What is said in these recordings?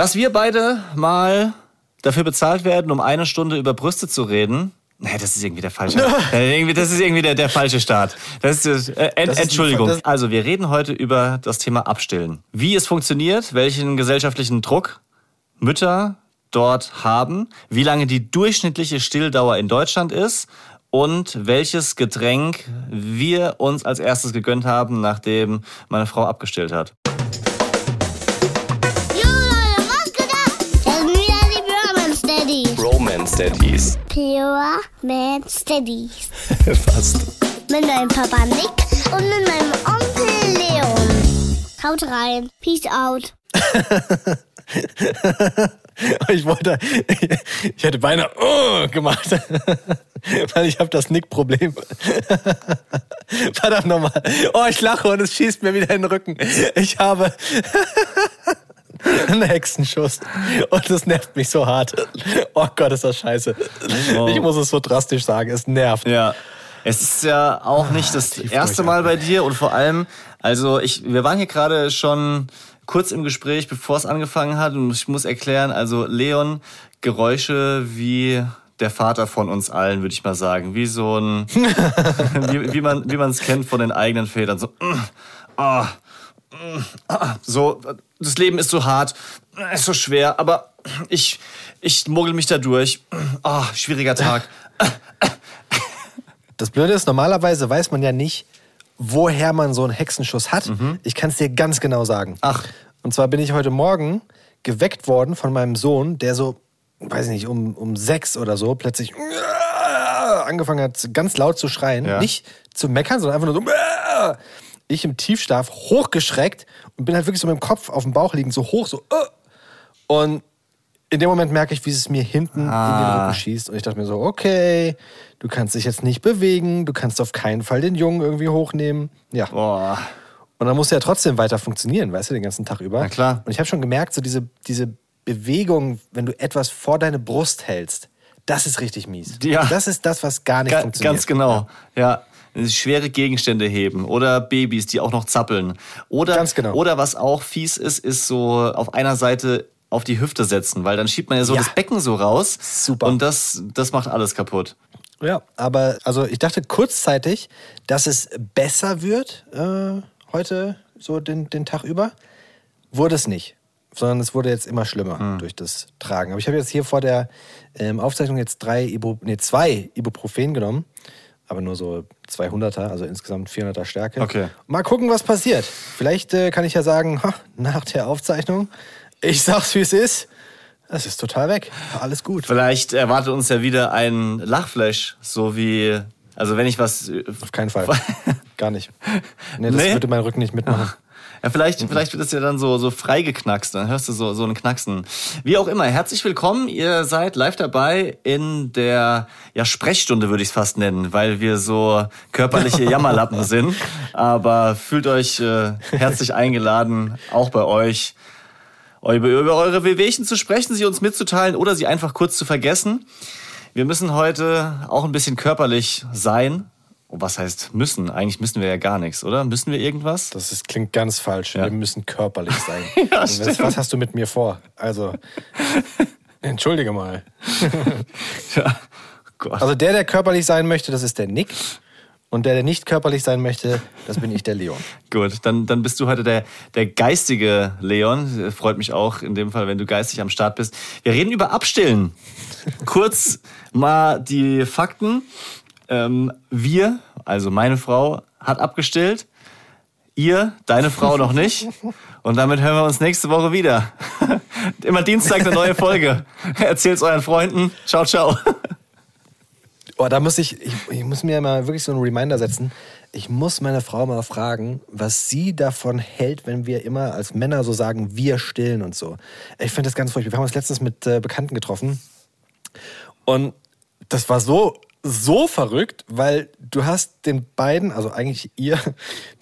Dass wir beide mal dafür bezahlt werden, um eine Stunde über Brüste zu reden. Nee, das ist irgendwie der falsche. das ist irgendwie der, der falsche Start. Das ist, äh, Ent, Das ist- Entschuldigung. also, wir reden heute über das Thema Abstillen. Wie es funktioniert, welchen gesellschaftlichen Druck Mütter dort haben, wie lange die durchschnittliche Stilldauer in Deutschland ist und welches Getränk wir uns als erstes gegönnt haben, nachdem meine Frau abgestillt hat. Daddies. Pure Man Steadies. Fast. Mit meinem Papa Nick und mit meinem Onkel Leon. Haut rein. Peace out. Ich wollte, ich hätte beinahe oh, gemacht, weil ich habe das Nick-Problem. Verdammt nochmal. Oh, ich lache und es schießt mir wieder in den Rücken. Ich habe einen Hexenschuss und das nervt mich so hart. Oh Gott, ist das scheiße. Ich muss es so drastisch sagen, es nervt. Ja. Es ist ja auch nicht das tief erste Mal bei dir und vor allem, also ich, wir waren hier gerade schon kurz im Gespräch, bevor es angefangen hat und ich muss erklären, also Leon, Geräusche wie der Vater von uns allen, würde ich mal sagen, wie so ein, wie, wie man wie man es kennt von den eigenen Vätern, so, mm, ah, mm, ah, so, das Leben ist so hart, ist so schwer, aber ich ich mogel mich da durch, ah, schwieriger Tag. Das Blöde ist, normalerweise weiß man ja nicht, woher man so einen Hexenschuss hat. Ich kann es dir ganz genau sagen. Ach. Und zwar bin ich heute Morgen geweckt worden von meinem Sohn, der so, weiß ich nicht, um, um sechs oder so plötzlich angefangen hat, ganz laut zu schreien. Ja. Nicht zu meckern, sondern einfach nur so. Ich im Tiefschlaf hochgeschreckt und bin halt wirklich so mit dem Kopf auf dem Bauch liegend, so hoch, so. Und in dem Moment merke ich, wie es mir hinten in den Ah. Rücken schießt. Und ich dachte mir so, okay, du kannst dich jetzt nicht bewegen, du kannst auf keinen Fall den Jungen irgendwie hochnehmen. Ja. Boah. Und dann muss er ja trotzdem weiter funktionieren, weißt du, den ganzen Tag über. Na klar. Und ich habe schon gemerkt, so diese, diese Bewegung, wenn du etwas vor deine Brust hältst, das ist richtig mies. Ja. Das ist das, was gar nicht Ga funktioniert. ganz genau. Ja. Schwere Gegenstände heben oder Babys, die auch noch zappeln. Oder, genau. oder was auch fies ist, ist so auf einer Seite auf die Hüfte setzen, weil dann schiebt man ja so Ja. das Becken so raus. Super. Und das, das macht alles kaputt. Ja, aber also ich dachte kurzzeitig, dass es besser wird äh, heute, so den, den Tag über. Wurde es nicht. Sondern es wurde jetzt immer schlimmer Hm. durch das Tragen. Aber ich habe jetzt hier vor der ähm, Aufzeichnung jetzt drei Ibu nee, zwei Ibuprofen genommen. Aber nur so 200er, also insgesamt 400er Stärke. Okay. Mal gucken, was passiert. Vielleicht äh, kann ich ja sagen, ha, nach der Aufzeichnung, ich sag's, wie es ist. Es ist total weg. Alles gut. Vielleicht erwartet uns ja wieder ein Lachflash, so wie, also wenn ich was. Auf keinen Fall. Gar nicht. Nee, das Nee? würde mein Rücken nicht mitmachen. Ja, vielleicht, vielleicht wird es ja dann so, so freigeknackst, dann hörst du so, so einen Knacksen. Wie auch immer, herzlich willkommen. Ihr seid live dabei in der ja, Sprechstunde, würde ich es fast nennen, weil wir so körperliche Jammerlappen sind. Aber fühlt euch äh, herzlich eingeladen, auch bei euch, über, über eure Wehwehchen zu sprechen, sie uns mitzuteilen oder sie einfach kurz zu vergessen. Wir müssen heute auch ein bisschen körperlich sein. Und was heißt müssen? Eigentlich müssen wir ja gar nichts, oder? Müssen wir irgendwas? Das ist, klingt ganz falsch. Ja. Wir müssen körperlich sein. Ja, was, stimmt. was hast du mit mir vor? Also, entschuldige mal. Ja. Gott. Also der, der körperlich sein möchte, das ist der Nick. Und der, der nicht körperlich sein möchte, das bin ich, der Leon. Gut, dann, dann bist du heute der, der geistige Leon. Freut mich auch in dem Fall, wenn du geistig am Start bist. Wir reden über Abstillen. Kurz mal die Fakten. Ähm, wir, also meine Frau, hat abgestillt. Ihr, deine Frau noch nicht. Und damit hören wir uns nächste Woche wieder. Immer Dienstag eine neue Folge. Erzählt's euren Freunden. Ciao, ciao. Oh, da muss ich, ich, ich muss mir mal wirklich so einen Reminder setzen. Ich muss meine Frau mal fragen, was sie davon hält, wenn wir immer als Männer so sagen, wir stillen und so. Ich finde das ganz furchtbar. Wir haben uns letztens mit äh, Bekannten getroffen und das war so, so verrückt, weil du hast den beiden, also eigentlich ihr,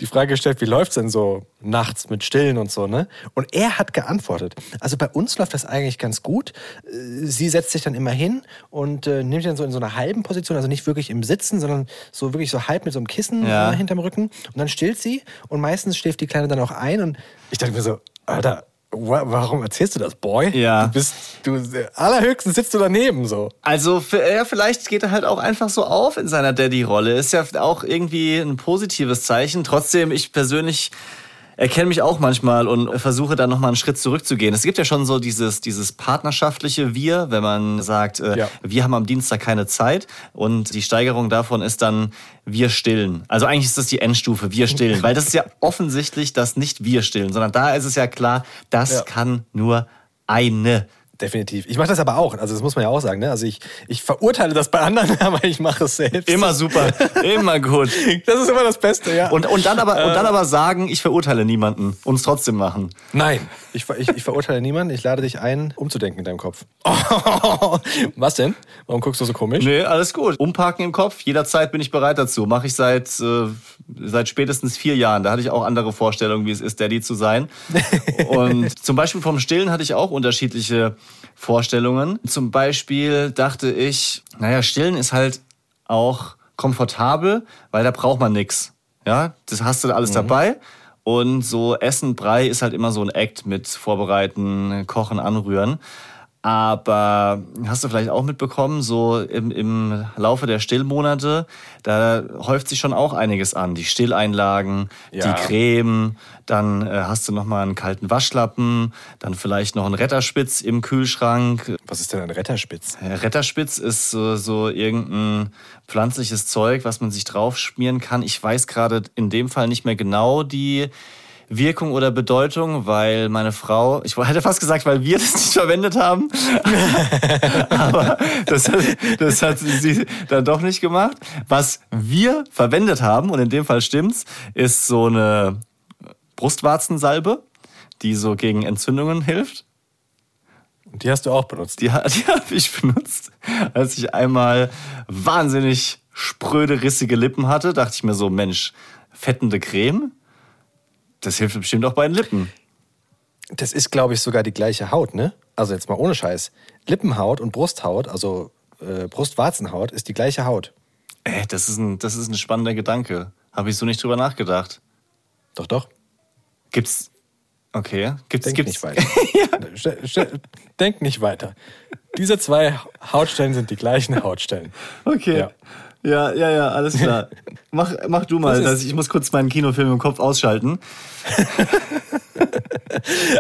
die Frage gestellt, wie läuft's denn so nachts mit Stillen und so, ne? Und er hat geantwortet. Also bei uns läuft das eigentlich ganz gut. Äh, Sie setzt sich dann immer hin und äh, nimmt dann so in so einer halben Position, also nicht wirklich im Sitzen, sondern so wirklich so halb mit so einem Kissen Ja. äh, hinterm Rücken. Und dann stillt sie und meistens schläft die Kleine dann auch ein und ich dachte mir so, Alter, Warum erzählst du das, Boy? Ja. Du bist, du, allerhöchstens sitzt du daneben so. Also für, ja, vielleicht geht er halt auch einfach so auf in seiner Daddy-Rolle. Ist ja auch irgendwie ein positives Zeichen. Trotzdem, ich persönlich erkenne mich auch manchmal und versuche dann nochmal einen Schritt zurückzugehen. Es gibt ja schon so dieses, dieses partnerschaftliche Wir, wenn man sagt, äh, Ja. wir haben am Dienstag keine Zeit und die Steigerung davon ist dann wir stillen. Also eigentlich ist das die Endstufe, wir stillen, weil das ist ja offensichtlich das nicht wir stillen, sondern da ist es ja klar, das Ja. kann nur eine Definitiv. Ich mache das aber auch. Also das muss man ja auch sagen. Ne? Also ich, ich verurteile das bei anderen, aber ich mache es selbst. Immer super, immer gut. Das ist immer das Beste, ja. Und, und, dann aber, und dann aber sagen, ich verurteile niemanden und es trotzdem machen. Nein, ich, ich, ich verurteile niemanden. Ich lade dich ein, umzudenken in deinem Kopf. Was denn? Warum guckst du so komisch? Nee, alles gut. Umparken im Kopf, jederzeit bin ich bereit dazu. Mache ich seit, äh, seit spätestens vier Jahren. Da hatte ich auch andere Vorstellungen, wie es ist, Daddy zu sein. Und zum Beispiel vom Stillen hatte ich auch unterschiedliche Vorstellungen. Zum Beispiel dachte ich, naja, Stillen ist halt auch komfortabel, weil da braucht man nix. Ja, das hast du alles dabei. Und so Essen, Brei ist halt immer so ein Act mit Vorbereiten, Kochen, Anrühren. Aber hast du vielleicht auch mitbekommen, so im, im Laufe der Stillmonate, da häuft sich schon auch einiges an. Die Stilleinlagen, Ja. die Creme, dann äh, hast du noch mal einen kalten Waschlappen, dann vielleicht noch einen Retterspitz im Kühlschrank. Was ist denn ein Retterspitz? Äh, Retterspitz ist so, so irgendein pflanzliches Zeug, was man sich drauf schmieren kann. Ich weiß gerade in dem Fall nicht mehr genau die Wirkung oder Bedeutung, weil meine Frau, ich hätte fast gesagt, weil wir das nicht verwendet haben, aber das hat, das hat sie dann doch nicht gemacht. Was wir verwendet haben, und in dem Fall stimmt's, ist so eine Brustwarzensalbe, die so gegen Entzündungen hilft. Und die hast du auch benutzt. Die, die habe ich benutzt, als ich einmal wahnsinnig spröde, rissige Lippen hatte. Dachte ich mir so, Mensch, fettende Creme, das hilft bestimmt auch bei den Lippen. Das ist, glaube ich, sogar die gleiche Haut, ne? Also jetzt mal ohne Scheiß. Lippenhaut und Brusthaut, also äh, Brustwarzenhaut, ist die gleiche Haut. Ey, das ist ein, das ist ein spannender Gedanke. Habe ich so nicht drüber nachgedacht. Doch, doch. Gibt's. Okay. Gibt's, Denk gibt's, nicht weiter. Ste- Denk nicht weiter. Diese zwei Hautstellen sind die gleichen Hautstellen. Okay. Ja. Ja. ja, ja, alles klar. mach, mach du mal. Das ich muss kurz meinen Kinofilm im Kopf ausschalten.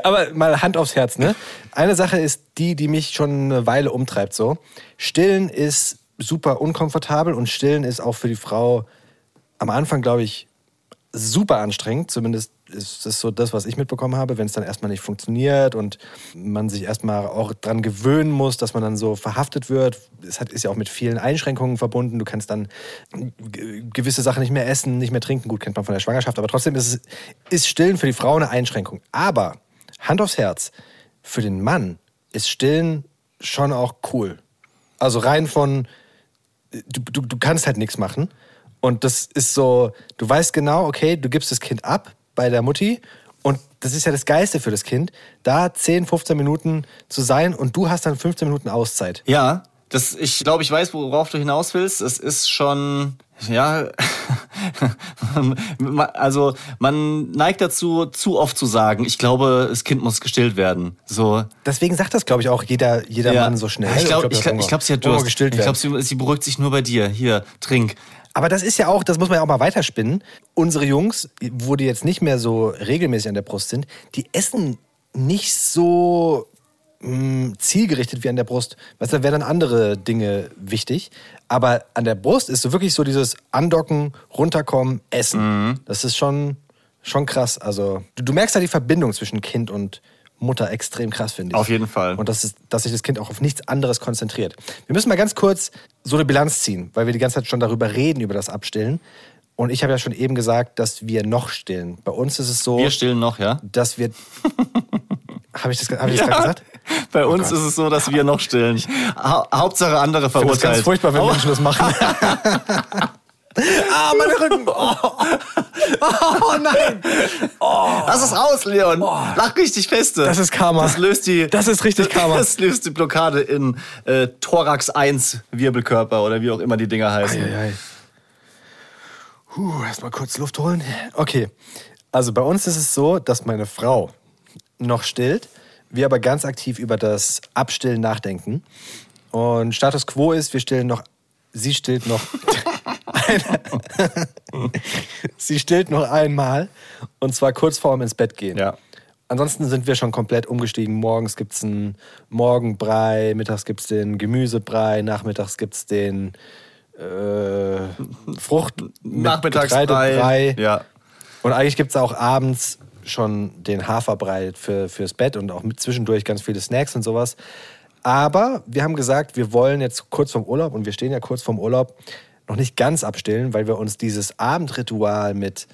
Aber mal Hand aufs Herz, ne? Eine Sache ist die, die mich schon eine Weile umtreibt so. Stillen ist super unkomfortabel und Stillen ist auch für die Frau am Anfang, glaube ich, super anstrengend. Zumindest ist das so das, was ich mitbekommen habe, wenn es dann erstmal nicht funktioniert und man sich erstmal auch dran gewöhnen muss, dass man dann so verhaftet wird. Es ist ja auch mit vielen Einschränkungen verbunden. Du kannst dann gewisse Sachen nicht mehr essen, nicht mehr trinken. Gut, kennt man von der Schwangerschaft, aber trotzdem ist, es, ist Stillen für die Frau eine Einschränkung. Aber Hand aufs Herz, für den Mann ist Stillen schon auch cool. Also rein von, du, du, du kannst halt nichts machen. Und das ist so, du weißt genau, okay, du gibst das Kind ab bei der Mutti und das ist ja das Geiste für das Kind, da 10, 15 Minuten zu sein und du hast dann 15 Minuten Auszeit. Ja, das, ich glaube, ich weiß, worauf du hinaus willst. Es ist schon, ja, also man neigt dazu, zu oft zu sagen, ich glaube, das Kind muss gestillt werden. So. Deswegen sagt das, glaube ich, auch jeder, jeder ja. Mann so schnell. Ich glaube, ich glaub, Hunger- ich glaub, sie hat Durst. Ich glaube, sie, sie beruhigt sich nur bei dir. Hier, trink. Aber das ist ja auch, das muss man ja auch mal weiterspinnen. Unsere Jungs, wo die jetzt nicht mehr so regelmäßig an der Brust sind, die essen nicht so mh, zielgerichtet wie an der Brust. Weißt du, da wären dann andere Dinge wichtig. Aber an der Brust ist so wirklich so dieses Andocken, runterkommen, essen. Das ist schon, schon krass. Also, du, du merkst da die Verbindung zwischen Kind und Mutter extrem krass, finde ich. Auf jeden Fall. Und das ist, dass sich das Kind auch auf nichts anderes konzentriert. Wir müssen mal ganz kurz so eine Bilanz ziehen, weil wir die ganze Zeit schon darüber reden, über das Abstillen. Und ich habe ja schon eben gesagt, dass wir noch stillen. Bei uns ist es so, Wir stillen noch, ja? dass wir. habe ich das, hab ich das gerade gesagt? Bei uns Oh Gott. ist es so, dass wir noch stillen. Ha Hauptsache andere Ich finde das ganz furchtbar, wenn Menschen das machen. ah, meine Rücken. Oh, oh nein. Lass es raus, Leon. Lach richtig feste. Das ist Karma. Das löst die. Das ist richtig Karma. Das löst die Blockade in äh, Thorax 1 Wirbelkörper oder wie auch immer die Dinger heißen. Eieiei. Puh, erstmal kurz Luft holen. Okay. Also bei uns ist es so, dass meine Frau noch stillt, wir aber ganz aktiv über das Abstillen nachdenken. Und Status quo ist, wir stillen noch, sie stillt noch, sie stillt noch einmal und zwar kurz vorm ins Bett gehen. Ja. Ansonsten sind wir schon komplett umgestiegen. Morgens gibt es einen Morgenbrei, mittags gibt es den Gemüsebrei, nachmittags gibt es den äh, Frucht mit Nachmittagsbrei. Ja. Und eigentlich gibt es auch abends schon den Haferbrei für, fürs Bett und auch mit zwischendurch ganz viele Snacks und sowas. Aber wir haben gesagt, wir wollen jetzt kurz vorm Urlaub und wir stehen ja kurz vorm Urlaub noch nicht ganz abstillen, weil wir uns dieses Abendritual mit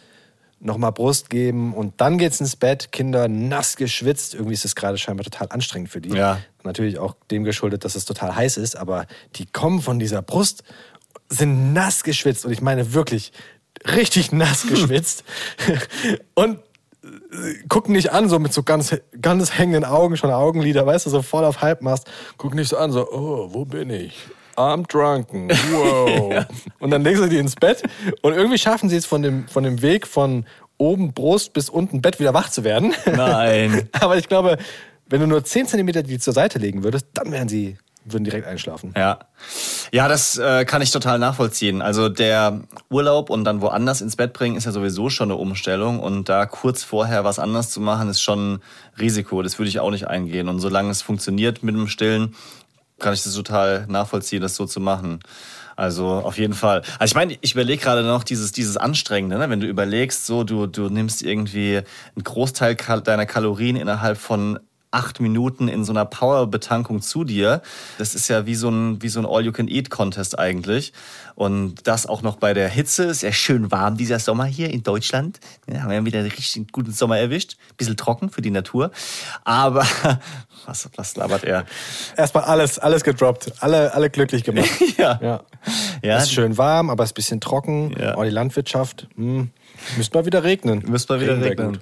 nochmal Brust geben und dann geht's ins Bett, Kinder nass geschwitzt. Irgendwie ist es gerade scheinbar total anstrengend für die. Ja. Natürlich auch dem geschuldet, dass es total heiß ist, aber die kommen von dieser Brust, sind nass geschwitzt und ich meine wirklich richtig nass geschwitzt und gucken nicht an, so mit so ganz, ganz hängenden Augen, schon Augenlider, weißt du, so voll auf Halbmast. Gucken nicht so an, so, oh, wo bin ich? I'm drunken. Wow. Und dann legen sie die ins Bett und irgendwie schaffen sie es von dem, von dem Weg von oben Brust bis unten Bett wieder wach zu werden. Nein. Aber ich glaube, wenn du nur 10 Zentimeter die zur Seite legen würdest, dann wären sie, würden direkt einschlafen. Ja. Ja, das äh, kann ich total nachvollziehen. Also der Urlaub und dann woanders ins Bett bringen ist ja sowieso schon eine Umstellung und da kurz vorher was anders zu machen ist schon ein Risiko. Das würde ich auch nicht eingehen. Und solange es funktioniert mit dem Stillen, kann ich das total nachvollziehen, das so zu machen. Also auf jeden Fall. Also ich meine, ich überlege gerade noch dieses, dieses Anstrengende, ne? wenn du überlegst, so du, du nimmst irgendwie einen Großteil deiner Kalorien innerhalb von acht Minuten in so einer Power-Betankung zu dir. Das ist ja wie so ein, wie so ein All-You-Can-Eat-Contest eigentlich. Und das auch noch bei der Hitze. Ist ja schön warm dieser Sommer hier in Deutschland. Ja, haben wir ja wieder einen richtig guten Sommer erwischt. Bisschen trocken für die Natur. Aber, was, was labert er? Erstmal alles, alles gedroppt. Alle, alle glücklich gemacht. Ja. Ja. Ja, Es ist schön warm, aber es ist ein bisschen trocken. Ja. Oh, die Landwirtschaft. Hm. Müsste mal wieder regnen. Müsste mal wieder regnen.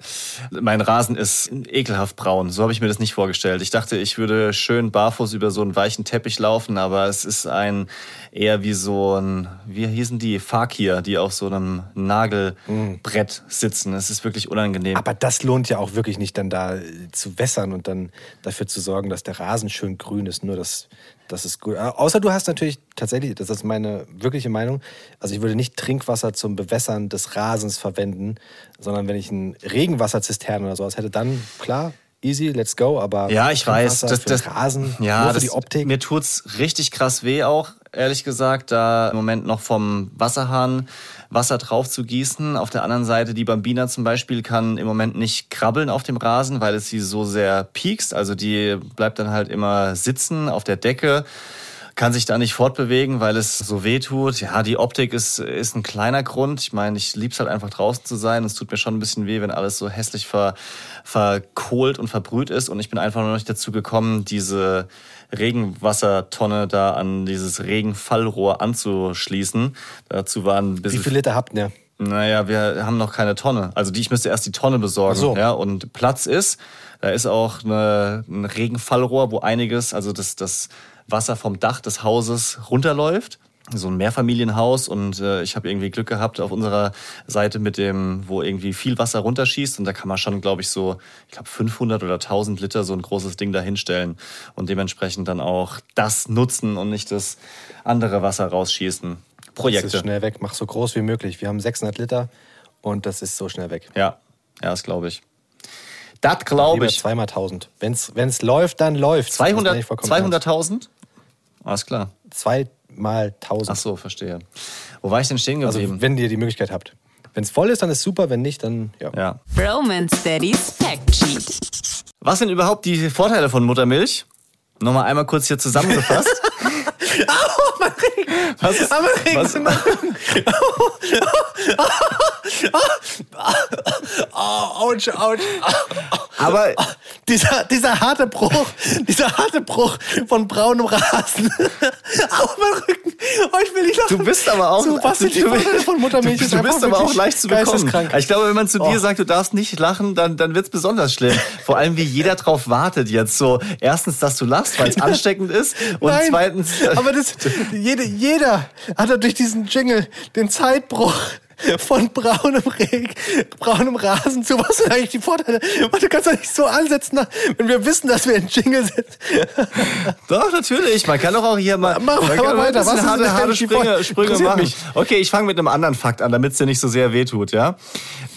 Mein Rasen ist ekelhaft braun. So habe ich mir das nicht vorgestellt. Ich dachte, ich würde schön barfuß über so einen weichen Teppich laufen, aber es ist ein eher wie so ein, wie hießen die? Fakir, die auf so einem Nagelbrett sitzen. Es ist wirklich unangenehm. Aber das lohnt ja auch wirklich nicht, dann da zu wässern und dann dafür zu sorgen, dass der Rasen schön grün ist. Nur das, das ist gut. Außer du hast natürlich tatsächlich, das ist meine wirkliche Meinung, also ich würde nicht Trinkwasser zum Bewässern des Rasens verwenden, sondern wenn ich ein Regenwasserzisterne oder sowas hätte, dann klar, easy, let's go. Aber Ja, ich weiß. Für den Rasen, ja, das, die Optik. Mir tut's richtig krass weh auch, ehrlich gesagt, da im Moment noch vom Wasserhahn Wasser drauf zu gießen. Auf der anderen Seite, die Bambina zum Beispiel kann im Moment nicht krabbeln auf dem Rasen, weil es sie so sehr piekst. Also die bleibt dann halt immer sitzen auf der Decke kann sich da nicht fortbewegen, weil es so weh tut. Ja, die Optik ist, ist ein kleiner Grund. Ich meine, ich lieb's halt einfach draußen zu sein. Es tut mir schon ein bisschen weh, wenn alles so hässlich ver, verkohlt und verbrüht ist. Und ich bin einfach noch nicht dazu gekommen, diese Regenwassertonne da an dieses Regenfallrohr anzuschließen. Dazu waren ein Wie viele Liter habt ihr? naja, wir haben noch keine Tonne. Also die, ich müsste erst die Tonne besorgen. So. Ja, und Platz ist, da ist auch eine, ein Regenfallrohr, wo einiges, also das, das Wasser vom Dach des Hauses runterläuft. So ein Mehrfamilienhaus und äh, ich habe irgendwie Glück gehabt auf unserer Seite mit dem, wo irgendwie viel Wasser runterschießt und da kann man schon, glaube ich, so, ich glaube 500 oder 1000 Liter so ein großes Ding da hinstellen und dementsprechend dann auch das nutzen und nicht das andere Wasser rausschießen. Das Projekte. ist schnell weg. Mach so groß wie möglich. Wir haben 600 Liter und das ist so schnell weg. Ja, ja, das glaube ich. Das glaube ich. zweimal 1000. Wenn es läuft, dann läuft 200 200.000? Alles klar. Zweimal 1000. Ach so, verstehe. Wo war ich denn stehen also, geblieben? wenn ihr die Möglichkeit habt. Wenn es voll ist, dann ist super. Wenn nicht, dann ja. ja. Roman Steadies Fact Sheet. Was sind überhaupt die Vorteile von Muttermilch? Nochmal einmal kurz hier zusammengefasst. Was ist, was, Autsch, autsch. aber Dieser, dieser harte Bruch, dieser harte Bruch von braunem Rasen auf meinen Rücken. Oh, ich will nicht lachen. du bist aber auch So, was sind die Vorteile von Muttermilch? Du, du bist aber auch leicht zu bekommen. Ich glaube, wenn man zu Oh. dir sagt, du darfst nicht lachen, dann, dann wird's besonders schlimm. Vor allem, wie jeder drauf wartet jetzt. So, erstens, dass du lachst, weil es ansteckend ist. Und Nein, zweitens, aber das, jede, jeder hat durch diesen Jingle den Zeitbruch von braunem Reg, braunem Rasen zu. Was sind eigentlich die Vorteile? Du kannst doch nicht so ansetzen, wenn wir wissen, dass wir einen Jingle sind. Doch, natürlich. Man kann doch auch hier mal, Mach- man mal weiter. Was ist harte, harte Sprünge, Sprünge machen. mich. Okay, ich fange mit einem anderen Fakt an, damit es dir nicht so sehr wehtut, ja?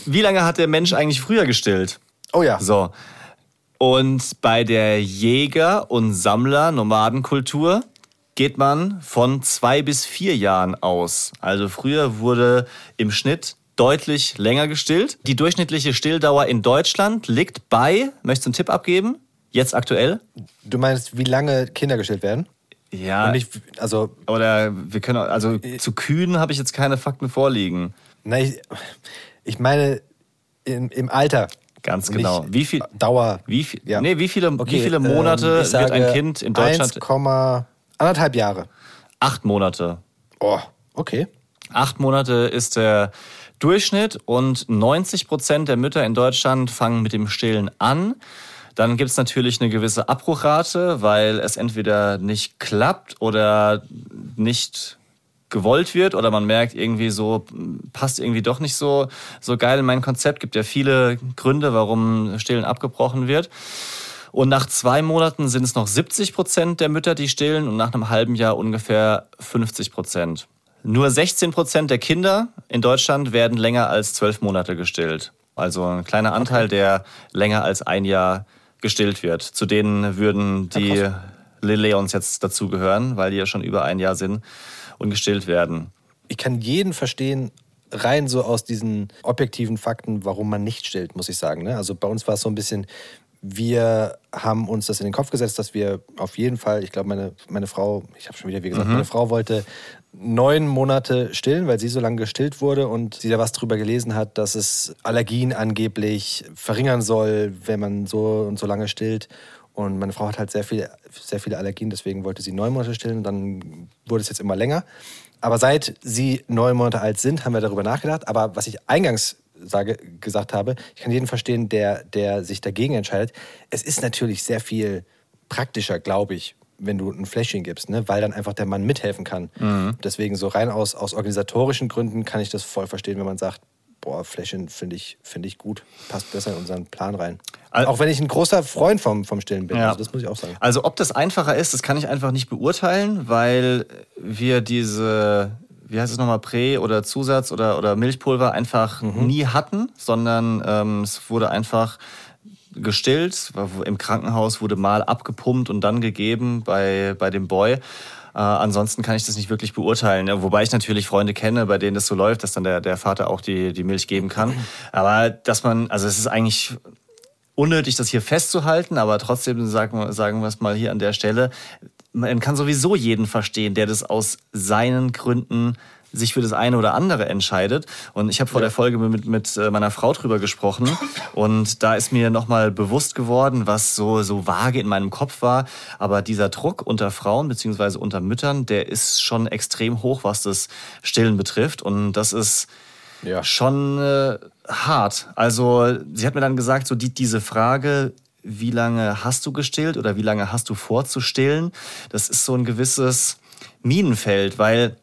Wie lange hat der Mensch eigentlich früher gestillt? Oh ja. So. Und bei der Jäger- und Sammler-Nomadenkultur geht man von zwei bis vier Jahren aus. Also früher wurde im Schnitt deutlich länger gestillt. Die durchschnittliche Stilldauer in Deutschland liegt bei, möchtest du einen Tipp abgeben? Jetzt aktuell? Du meinst, wie lange Kinder gestillt werden? Ja. Nicht, also, Oder wir können, also zu Kühen habe ich jetzt keine Fakten vorliegen. na, ich, ich meine, im, im Alter. Ganz genau. Wie viel, Dauer. wie viel, Ja. nee, wie viele, Okay, wie viele ähm, Monate sage wird ein Kind in Deutschland? 1,5 Jahre. Acht Monate. Oh, okay. Acht Monate ist der Durchschnitt und 90 Prozent der Mütter in Deutschland fangen mit dem Stillen an. Dann gibt es natürlich eine gewisse Abbruchrate, weil es entweder nicht klappt oder nicht gewollt wird oder man merkt irgendwie so, passt irgendwie doch nicht so, so geil in mein Konzept. Gibt ja viele Gründe, warum Stillen abgebrochen wird. Und nach zwei Monaten sind es noch 70 Prozent der Mütter, die stillen und nach einem halben Jahr ungefähr 50 Prozent. Nur 16 Prozent der Kinder in Deutschland werden länger als zwölf Monate gestillt. Also ein kleiner Anteil, der länger als ein Jahr gestillt wird. Zu denen würden die Lilleons jetzt dazugehören, weil die ja schon über ein Jahr sind und gestillt werden. Ich kann jeden verstehen, rein so aus diesen objektiven Fakten, warum man nicht stillt, muss ich sagen. Ne? Also bei uns war es so ein bisschen, wir haben uns das in den Kopf gesetzt, dass wir auf jeden Fall, ich glaube, meine, meine Frau, ich habe schon wieder wie gesagt, meine Frau wollte neun Monate stillen, weil sie so lange gestillt wurde und sie da was drüber gelesen hat, dass es Allergien angeblich verringern soll, wenn man so und so lange stillt. Und meine Frau hat halt sehr, viel, sehr viele Allergien, deswegen wollte sie neun Monate stillen. Dann wurde es jetzt immer länger. Aber seit sie neun Monate alt sind, haben wir darüber nachgedacht. Aber was ich eingangs sage, gesagt habe, ich kann jeden verstehen, der, der sich dagegen entscheidet. Es ist natürlich sehr viel praktischer, glaube ich, wenn du ein Fläschchen gibst, ne? weil dann einfach der Mann mithelfen kann. Deswegen so rein aus, aus organisatorischen Gründen kann ich das voll verstehen, wenn man sagt, boah, Fläschchen finde ich, finde ich gut, passt besser in unseren Plan rein. Al- auch wenn ich ein großer Freund vom, vom Stillen bin, Ja. also das muss ich auch sagen. Also ob das einfacher ist, das kann ich einfach nicht beurteilen, weil wir diese, wie heißt es nochmal, Prä- oder Zusatz- oder, oder Milchpulver einfach nie hatten, sondern ähm, es wurde einfach gestillt. Im Krankenhaus wurde mal abgepumpt und dann gegeben bei, bei dem Boy. Äh, ansonsten kann ich das nicht wirklich beurteilen. Ja, Wobei ich natürlich Freunde kenne, bei denen das so läuft, dass dann der, der Vater auch die, die Milch geben kann. Aber dass man, also es ist eigentlich unnötig, das hier festzuhalten, aber trotzdem sagen, sagen wir es mal hier an der Stelle, man kann sowieso jeden verstehen, der das aus seinen Gründen sich für das eine oder andere entscheidet. Und ich habe vor der Folge mit, mit äh, meiner Frau drüber gesprochen und da ist mir nochmal bewusst geworden, was so, so vage in meinem Kopf war. Aber dieser Druck unter Frauen beziehungsweise unter Müttern, der ist schon extrem hoch, was das Stillen betrifft. Und das ist Ja. schon äh, hart. Also sie hat mir dann gesagt, so die, diese Frage, wie lange hast du gestillt oder wie lange hast du vor zu stillen, das ist so ein gewisses Minenfeld, weil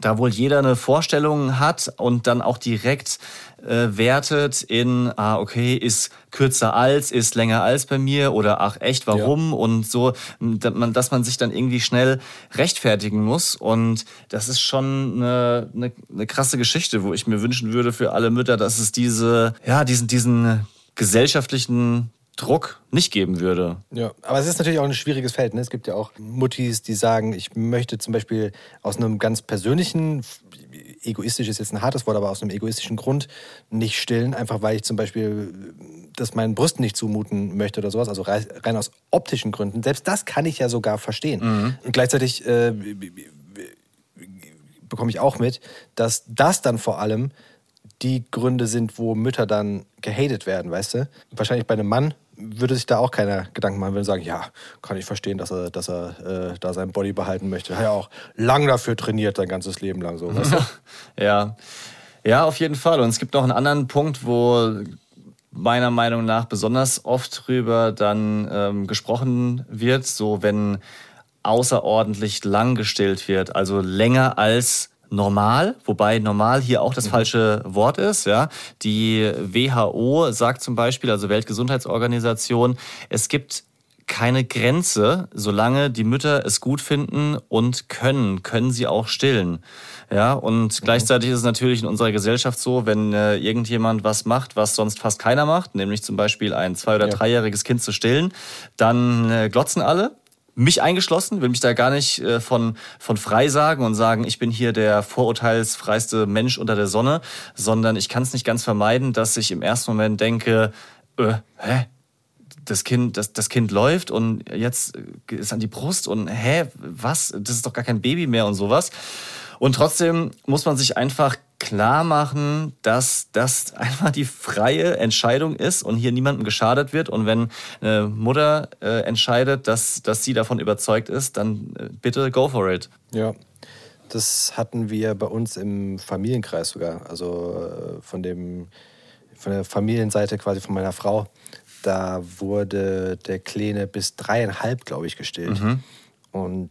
da wohl jeder eine Vorstellung hat und dann auch direkt äh, wertet in, ah, okay, ist kürzer als, ist länger als bei mir oder ach echt, warum? Und so, dass man, dass man sich dann irgendwie schnell rechtfertigen muss. Und das ist schon eine, eine, eine krasse Geschichte, wo ich mir wünschen würde für alle Mütter, dass es diese, ja, diesen, diesen gesellschaftlichen Druck nicht geben würde. Ja, aber es ist natürlich auch ein schwieriges Feld. Ne? Es gibt ja auch Muttis, die sagen, ich möchte zum Beispiel aus einem ganz persönlichen, egoistisch ist jetzt ein hartes Wort, aber aus einem egoistischen Grund nicht stillen, einfach weil ich zum Beispiel das meinen Brüsten nicht zumuten möchte oder sowas, also rei- rein aus optischen Gründen. Selbst das kann ich ja sogar verstehen. Und gleichzeitig äh, bekomme ich auch mit, dass das dann vor allem die Gründe sind, wo Mütter dann gehatet werden, weißt du? Wahrscheinlich bei einem Mann würde sich da auch keiner Gedanken machen, würde sagen, ja, kann ich verstehen, dass er, dass er äh, da sein Body behalten möchte. Er hat ja auch lang dafür trainiert, sein ganzes Leben lang so, weißt du? Ja. Ja, auf jeden Fall. Und es gibt noch einen anderen Punkt, wo meiner Meinung nach besonders oft drüber dann ähm, gesprochen wird, so wenn außerordentlich lang gestillt wird, also länger als normal, wobei normal hier auch das Mhm. falsche Wort ist. Ja, die WHO sagt zum Beispiel, also Weltgesundheitsorganisation, es gibt keine Grenze, solange die Mütter es gut finden und können, können sie auch stillen. Ja, und gleichzeitig ist es natürlich in unserer Gesellschaft so, wenn äh, irgendjemand was macht, was sonst fast keiner macht, nämlich zum Beispiel ein zwei- oder Ja. dreijähriges Kind zu stillen, dann äh, glotzen alle. Mich eingeschlossen, will mich da gar nicht äh, von, von frei sagen und sagen, ich bin hier der vorurteilsfreiste Mensch unter der Sonne, sondern ich kann es nicht ganz vermeiden, dass ich im ersten Moment denke, äh, hä, das Kind, das, das Kind läuft und jetzt ist an die Brust und hä, was? Das ist doch gar kein Baby mehr und sowas. Und trotzdem muss man sich einfach klar machen, dass das einfach die freie Entscheidung ist und hier niemandem geschadet wird. Und wenn eine Mutter äh, entscheidet, dass, dass sie davon überzeugt ist, dann äh, bitte go for it. Ja, das hatten wir bei uns im Familienkreis sogar. Also äh, von, dem, von der Familienseite quasi von meiner Frau. Da wurde der Kleine bis dreieinhalb, glaube ich, gestillt. Und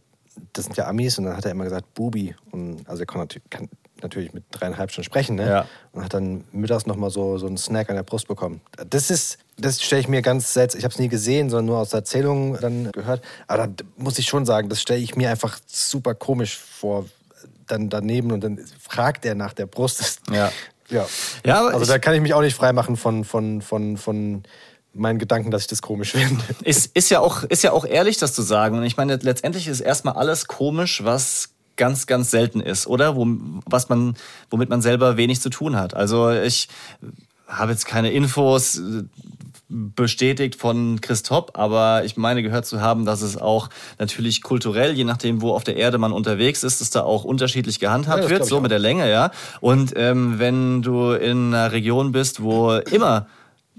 das sind ja Amis und dann hat er immer gesagt, Bubi. Und also er kann natürlich mit dreieinhalb schon sprechen, ne? Ja. Und hat dann mittags nochmal so, so einen Snack an der Brust bekommen. Das ist, das stelle ich mir ganz seltsam. Ich habe es nie gesehen, sondern nur aus der Erzählung dann gehört. Aber da muss ich schon sagen, das stelle ich mir einfach super komisch vor. Dann daneben und dann fragt er nach der Brust. Ja. ja. Ja, also da kann ich mich auch nicht freimachen von, von, von, von meinen Gedanken, dass ich das komisch finde. Ist, ist, ja auch, ist ja auch ehrlich, das zu sagen. Und ich meine, letztendlich ist erstmal alles komisch, was ganz, ganz selten ist, oder? Wo, was man, womit man selber wenig zu tun hat. Also ich habe jetzt keine Infos äh, bestätigt von Christoph, aber ich meine gehört zu haben, dass es auch natürlich kulturell, je nachdem, wo auf der Erde man unterwegs ist, dass da auch unterschiedlich Ja, gehandhabt das wird, so auch. mit der Länge, ja. Und ähm, wenn du in einer Region bist, wo immer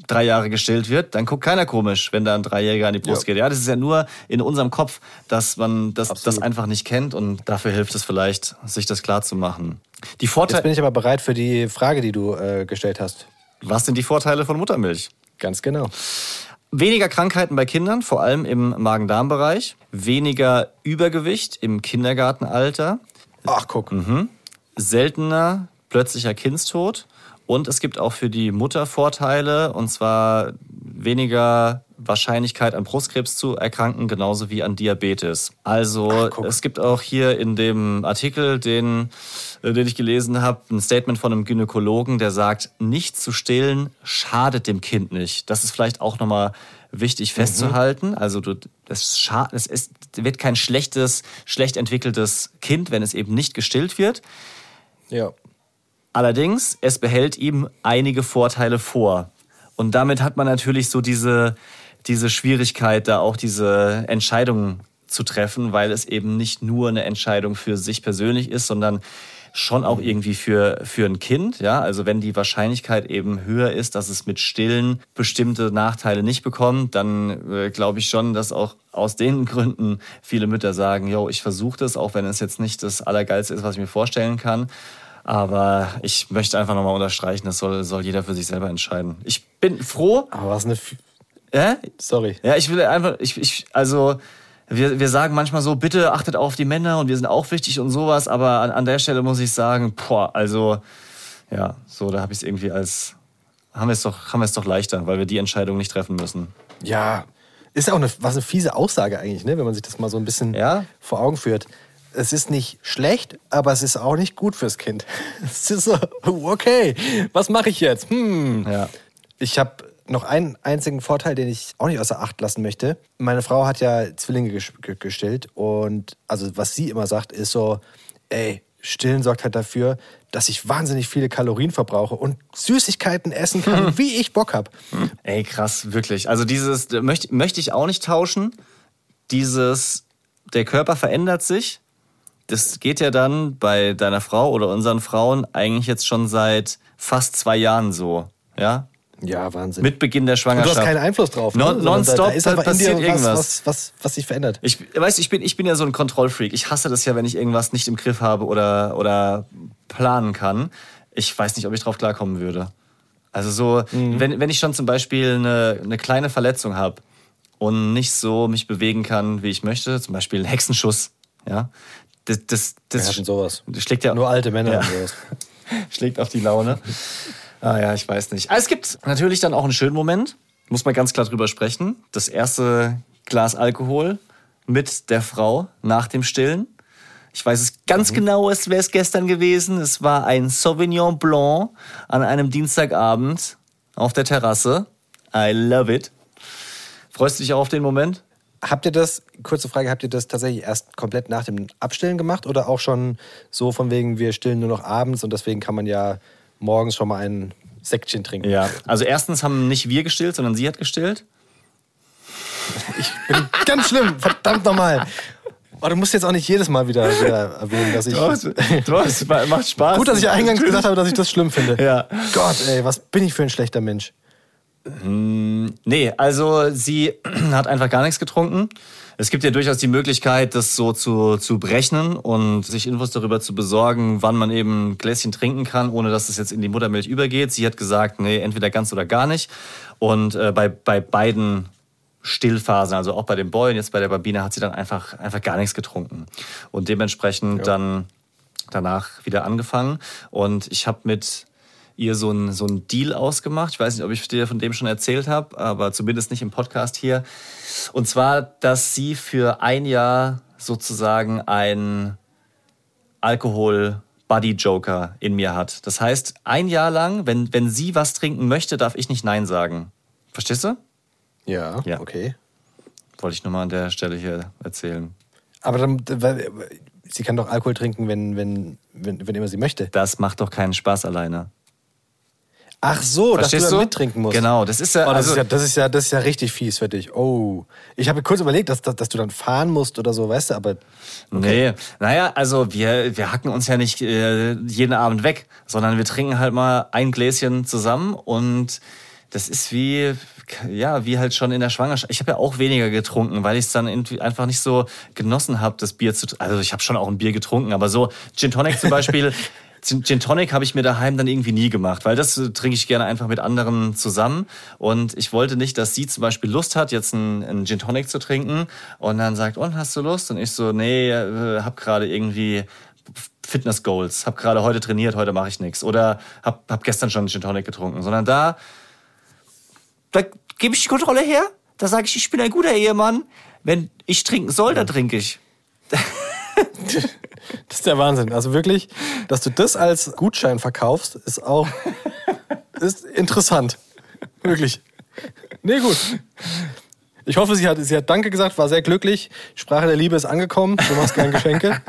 drei Jahre gestillt wird, dann guckt keiner komisch, wenn da ein Dreijähriger an die Brust Ja. geht. Ja, das ist ja nur in unserem Kopf, dass man das, Absolut. das einfach nicht kennt und dafür hilft es vielleicht, sich das klar zu machen. Die Jetzt Vorteile, bin ich aber bereit für die Frage, die du äh, gestellt hast. was sind die Vorteile von Muttermilch? Ganz genau. Weniger Krankheiten bei Kindern, vor allem im Magen-Darm-Bereich. Weniger Übergewicht im Kindergartenalter. Ach, guck. Seltener plötzlicher Kindstod. Und es gibt auch für die Mutter Vorteile, und zwar weniger Wahrscheinlichkeit an Brustkrebs zu erkranken, genauso wie an Diabetes. Also guck. es gibt auch hier in dem Artikel, den, äh, den ich gelesen habe, ein Statement von einem Gynäkologen, der sagt, nicht zu stillen schadet dem Kind nicht. Das ist vielleicht auch nochmal wichtig festzuhalten. Also du, das scha es ist, wird kein schlechtes, schlecht entwickeltes Kind, wenn es eben nicht gestillt wird. Ja. Allerdings, es behält ihm einige Vorteile vor. Und damit hat man natürlich so diese, diese Schwierigkeit, da auch diese Entscheidung zu treffen, weil es eben nicht nur eine Entscheidung für sich persönlich ist, sondern schon auch irgendwie für, für ein Kind. Ja? Also wenn die Wahrscheinlichkeit eben höher ist, dass es mit Stillen bestimmte Nachteile nicht bekommt, dann äh, glaube ich schon, dass auch aus den Gründen viele Mütter sagen, yo, ich versuche das, auch wenn es jetzt nicht das Allergeilste ist, was ich mir vorstellen kann. Aber ich möchte einfach nochmal unterstreichen, das soll, soll jeder für sich selber entscheiden. Ich bin froh. Aber was eine. F Äh? Sorry. Ja, ich will einfach, ich, ich, also, wir, wir sagen manchmal so, bitte achtet auf die Männer und wir sind auch wichtig und sowas, aber an, an der Stelle muss ich sagen, boah, also, ja, so, da habe ich es irgendwie als, haben wir es doch, haben wir es doch leichter, weil wir die Entscheidung nicht treffen müssen. Ja. Ist auch eine, was eine fiese Aussage eigentlich, ne? wenn man sich das mal so ein bisschen Ja. vor Augen führt. Es ist nicht schlecht, aber es ist auch nicht gut fürs Kind. Es ist so, okay, was mache ich jetzt? Hm. Ja. Ich habe noch einen einzigen Vorteil, den ich auch nicht außer Acht lassen möchte. Meine Frau hat ja Zwillinge ges- ge- gestillt und also was sie immer sagt, ist so, ey, Stillen sorgt halt dafür, dass ich wahnsinnig viele Kalorien verbrauche und Süßigkeiten essen kann, wie ich Bock habe. Ey, krass, wirklich. Also dieses möchte, möchte ich auch nicht tauschen. Dieses, der Körper verändert sich. Das geht ja dann bei deiner Frau oder unseren Frauen eigentlich jetzt schon seit fast zwei Jahren so. Ja? Ja, Wahnsinn. Mit Beginn der und du Schwangerschaft. hast keinen Einfluss drauf. ne? Non- nonstop da, da ist dir passiert was, irgendwas. was, was, was sich verändert. Ich weiß, ich bin, ich bin ja so ein Kontrollfreak. Ich hasse das ja, wenn ich irgendwas nicht im Griff habe oder, oder planen kann. Ich weiß nicht, ob ich drauf klarkommen würde. Also so, wenn, wenn ich schon zum Beispiel eine, eine kleine Verletzung habe und nicht so mich bewegen kann, wie ich möchte, zum Beispiel ein Hexenschuss, ja, das, das, Wir das hatten sowas. schlägt ja Nur alte Männer Ja. sowas. schlägt auf die Laune. Ah ja, ich weiß nicht. Aber es gibt natürlich dann auch einen schönen Moment, muss man ganz klar drüber sprechen. Das erste Glas Alkohol mit der Frau nach dem Stillen. Ich weiß es ganz genau, es wäre es gestern gewesen. Es war ein Sauvignon Blanc an einem Dienstagabend auf der Terrasse. I love it. Freust du dich auch auf den Moment? Habt ihr das, kurze Frage, habt ihr das tatsächlich erst komplett nach dem Abstillen gemacht oder auch schon so von wegen, wir stillen nur noch abends und deswegen kann man ja morgens schon mal ein Säckchen trinken? Ja. Also erstens haben nicht wir gestillt, sondern sie hat gestillt. Ganz schlimm, verdammt nochmal. Oh, du musst jetzt auch nicht jedes Mal wieder, wieder erwähnen, dass ich. macht Spaß. Gut, dass ich eingangs gesagt habe, dass ich das schlimm finde. Ja. Gott, ey, was bin ich für ein schlechter Mensch? Nee, also sie hat einfach gar nichts getrunken. Es gibt ja durchaus die Möglichkeit, das so zu, zu berechnen und sich Infos darüber zu besorgen, wann man eben ein Gläschen trinken kann, ohne dass es jetzt in die Muttermilch übergeht. Sie hat gesagt, nee, entweder ganz oder gar nicht. Und äh, bei, bei beiden Stillphasen, also auch bei den Boy und jetzt bei der Babine, hat sie dann einfach, einfach gar nichts getrunken. Und dementsprechend dann danach wieder angefangen. Und ich habe mit ihr so einen so einen Deal ausgemacht. Ich weiß nicht, ob ich dir von dem schon erzählt habe, aber zumindest nicht im Podcast hier. Und zwar, dass sie für ein Jahr sozusagen ein Alkohol-Buddy-Joker in mir hat. Das heißt, ein Jahr lang, wenn, wenn sie was trinken möchte, darf ich nicht Nein sagen. Verstehst du? Ja, Ja. okay. Wollte ich nur mal an der Stelle hier erzählen. Aber dann, weil, sie kann doch Alkohol trinken, wenn, wenn, wenn, wenn immer sie möchte. Das macht doch keinen Spaß alleine. Ach so, dass Verstehst du dann du? mittrinken musst. Genau, das ist ja. Oh, das, also, ist ja, das, ist ja, das ist ja richtig fies für dich. Oh. Ich habe kurz überlegt, dass, dass, dass du dann fahren musst oder so, weißt du, aber Nee, naja, also wir, wir hacken uns ja nicht äh, jeden Abend weg, sondern wir trinken halt mal ein Gläschen zusammen und das ist wie, ja, wie halt schon in der Schwangerschaft. Ich habe ja auch weniger getrunken, weil ich es dann irgendwie einfach nicht so genossen habe, das Bier zu Also ich habe schon auch ein Bier getrunken, aber so Gin Tonic zum Beispiel. Gin Tonic habe ich mir daheim dann irgendwie nie gemacht, weil das äh, trinke ich gerne einfach mit anderen zusammen. Und ich wollte nicht, dass sie zum Beispiel Lust hat, jetzt einen, einen Gin Tonic zu trinken und dann sagt, und hast du Lust? Und ich so, nee, äh, hab gerade irgendwie Fitness Goals, hab gerade heute trainiert, heute mache ich nichts. Oder hab, hab gestern schon einen Gin Tonic getrunken. Sondern da, da gebe ich die Kontrolle her, da sage ich, ich bin ein guter Ehemann. Wenn ich trinken soll, dann trinke ich. das ist der Wahnsinn. Also wirklich, dass du das als Gutschein verkaufst, ist auch ist interessant. Wirklich. Nee, gut. Ich hoffe, sie hat, sie hat Danke gesagt, war sehr glücklich. Sprache der Liebe ist angekommen. Du machst gern Geschenke.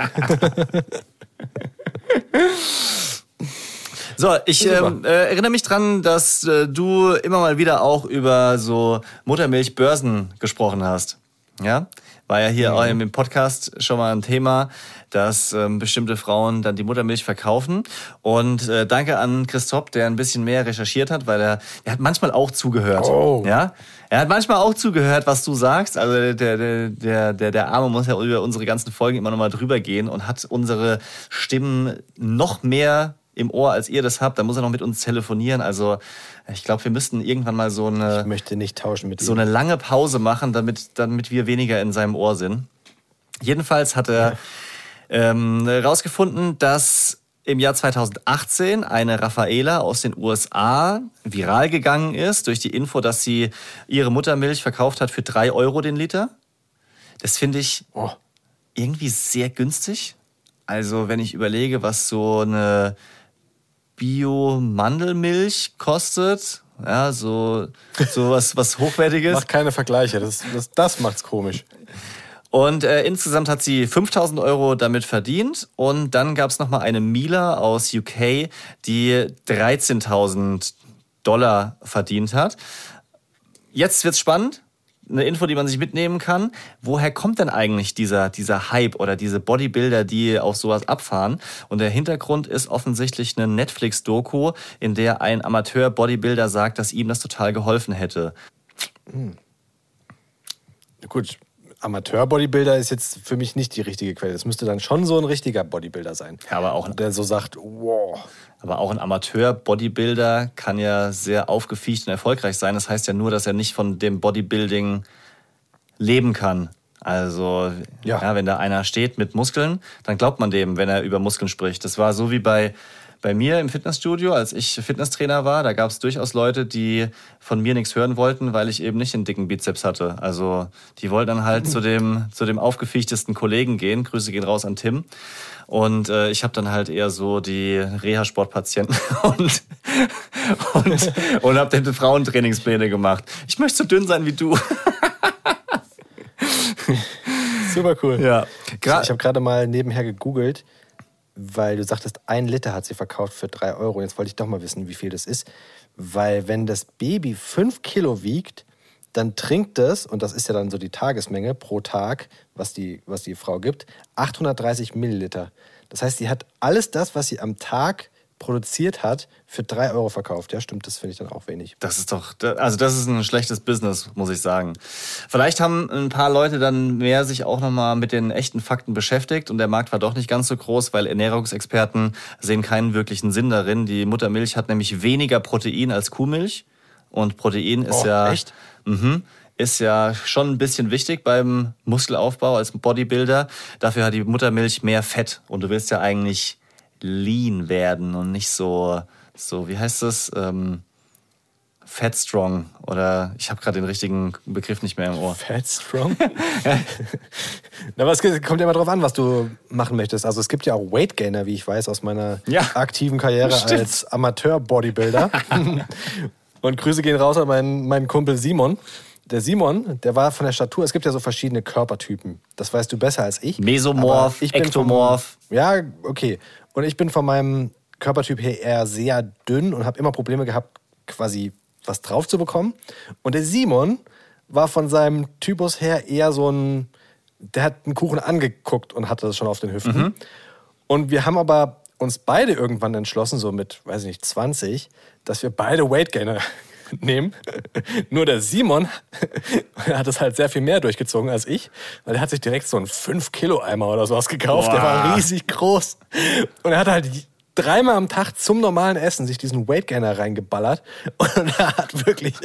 So, ich ähm, äh, erinnere mich dran, dass äh, du immer mal wieder auch über so Muttermilchbörsen gesprochen hast. Ja? War ja hier auch im Podcast schon mal ein Thema, dass ähm, bestimmte Frauen dann die Muttermilch verkaufen. Und äh, danke an Christoph, der ein bisschen mehr recherchiert hat, weil er, er hat manchmal auch zugehört. Oh. Ja? Er hat manchmal auch zugehört, was du sagst. Also der, der, der, der, der Arme muss ja über unsere ganzen Folgen immer nochmal drüber gehen und hat unsere Stimmen noch mehr im Ohr, als ihr das habt. Da muss er noch mit uns telefonieren. Also ich glaube, wir müssten irgendwann mal so Ich eine, möchte nicht tauschen mit so eine lange Pause machen, damit, damit wir weniger in seinem Ohr sind. Jedenfalls hat er ähm, herausgefunden, dass im Jahr 2018 eine Raffaela aus den USA viral gegangen ist durch die Info, dass sie ihre Muttermilch verkauft hat für 3 Euro den Liter. Das finde ich Oh. irgendwie sehr günstig. Also wenn ich überlege, was so eine Bio-Mandelmilch kostet, ja, so, so was, was Hochwertiges. Mach keine Vergleiche. Das, das, das macht's komisch. Und äh, insgesamt hat sie 5000 Euro damit verdient. Und dann gab es nochmal eine Mila aus UK, die 13.000 Dollar verdient hat. Jetzt wird's spannend. Eine Info, die man sich mitnehmen kann. Woher kommt denn eigentlich dieser, dieser Hype oder diese Bodybuilder, die auf sowas abfahren? Und der Hintergrund ist offensichtlich eine Netflix-Doku, in der ein Amateur-Bodybuilder sagt, dass ihm das total geholfen hätte. Gut, Amateur-Bodybuilder ist jetzt für mich nicht die richtige Quelle. Es müsste dann schon so ein richtiger Bodybuilder sein. Ja, aber auch ein Der so sagt, wow. Aber auch ein Amateur-Bodybuilder kann ja sehr aufgefiegt und erfolgreich sein. Das heißt ja nur, dass er nicht von dem Bodybuilding leben kann. Also, ja. Ja. wenn da einer steht mit Muskeln, dann glaubt man dem, wenn er über Muskeln spricht. Das war so wie bei, bei mir im Fitnessstudio, als ich Fitnesstrainer war. Da gab es durchaus Leute, die von mir nichts hören wollten, weil ich eben nicht den dicken Bizeps hatte. Also, die wollten dann halt zu dem, zu dem aufgefiechtesten Kollegen gehen. Grüße gehen raus an Tim. Und äh, ich habe dann halt eher so die Reha-Sportpatienten und, und, und habe den Frauentrainingspläne gemacht. Ich möchte so dünn sein wie du. Super cool. Ja. Ich habe gerade mal nebenher gegoogelt, weil du sagtest, ein Liter hat sie verkauft für drei Euro. Jetzt wollte ich doch mal wissen, wie viel das ist. Weil wenn das Baby fünf Kilo wiegt, dann trinkt es, und das ist ja dann so die Tagesmenge pro Tag, was die, was die Frau gibt, 830 Milliliter. Das heißt, sie hat alles das, was sie am Tag produziert hat, für drei Euro verkauft. Ja, stimmt, das finde ich dann auch wenig. Das ist doch, also das ist ein schlechtes Business, muss ich sagen. Vielleicht haben ein paar Leute dann mehr sich auch nochmal mit den echten Fakten beschäftigt und der Markt war doch nicht ganz so groß, weil Ernährungsexperten sehen keinen wirklichen Sinn darin. Die Muttermilch hat nämlich weniger Protein als Kuhmilch und Protein ist Oh, ja echt? Mhm. Ist ja schon ein bisschen wichtig beim Muskelaufbau als Bodybuilder. Dafür hat die Muttermilch mehr Fett und du willst ja eigentlich lean werden und nicht so, so wie heißt das? Ähm, Fat Strong oder ich habe gerade den richtigen Begriff nicht mehr im Ohr. Fat Strong? Na, aber es kommt ja immer drauf an, was du machen möchtest. Also es gibt ja auch Weight Gainer, wie ich weiß, aus meiner Ja. aktiven Karriere Stimmt. als Amateur-Bodybuilder. Und Grüße gehen raus an meinen, meinen Kumpel Simon. Der Simon, der war von der Statur, es gibt ja so verschiedene Körpertypen. Das weißt du besser als ich. Mesomorph, ich bin Ektomorph. Vom, ja, okay. Und ich bin von meinem Körpertyp her eher sehr dünn und habe immer Probleme gehabt, quasi was drauf zu bekommen. Und der Simon war von seinem Typus her eher so ein, der hat einen Kuchen angeguckt und hatte das schon auf den Hüften. Und wir haben aber uns beide irgendwann entschlossen, so mit, weiß ich nicht, 20, dass wir beide Weight Gainer nehmen. Nur der Simon hat es halt sehr viel mehr durchgezogen als ich, weil er hat sich direkt so einen 5-Kilo-Eimer oder sowas gekauft. Der war Boah. riesig groß. Und er hat halt dreimal am Tag zum normalen Essen sich diesen Weight Gainer reingeballert. Und er hat wirklich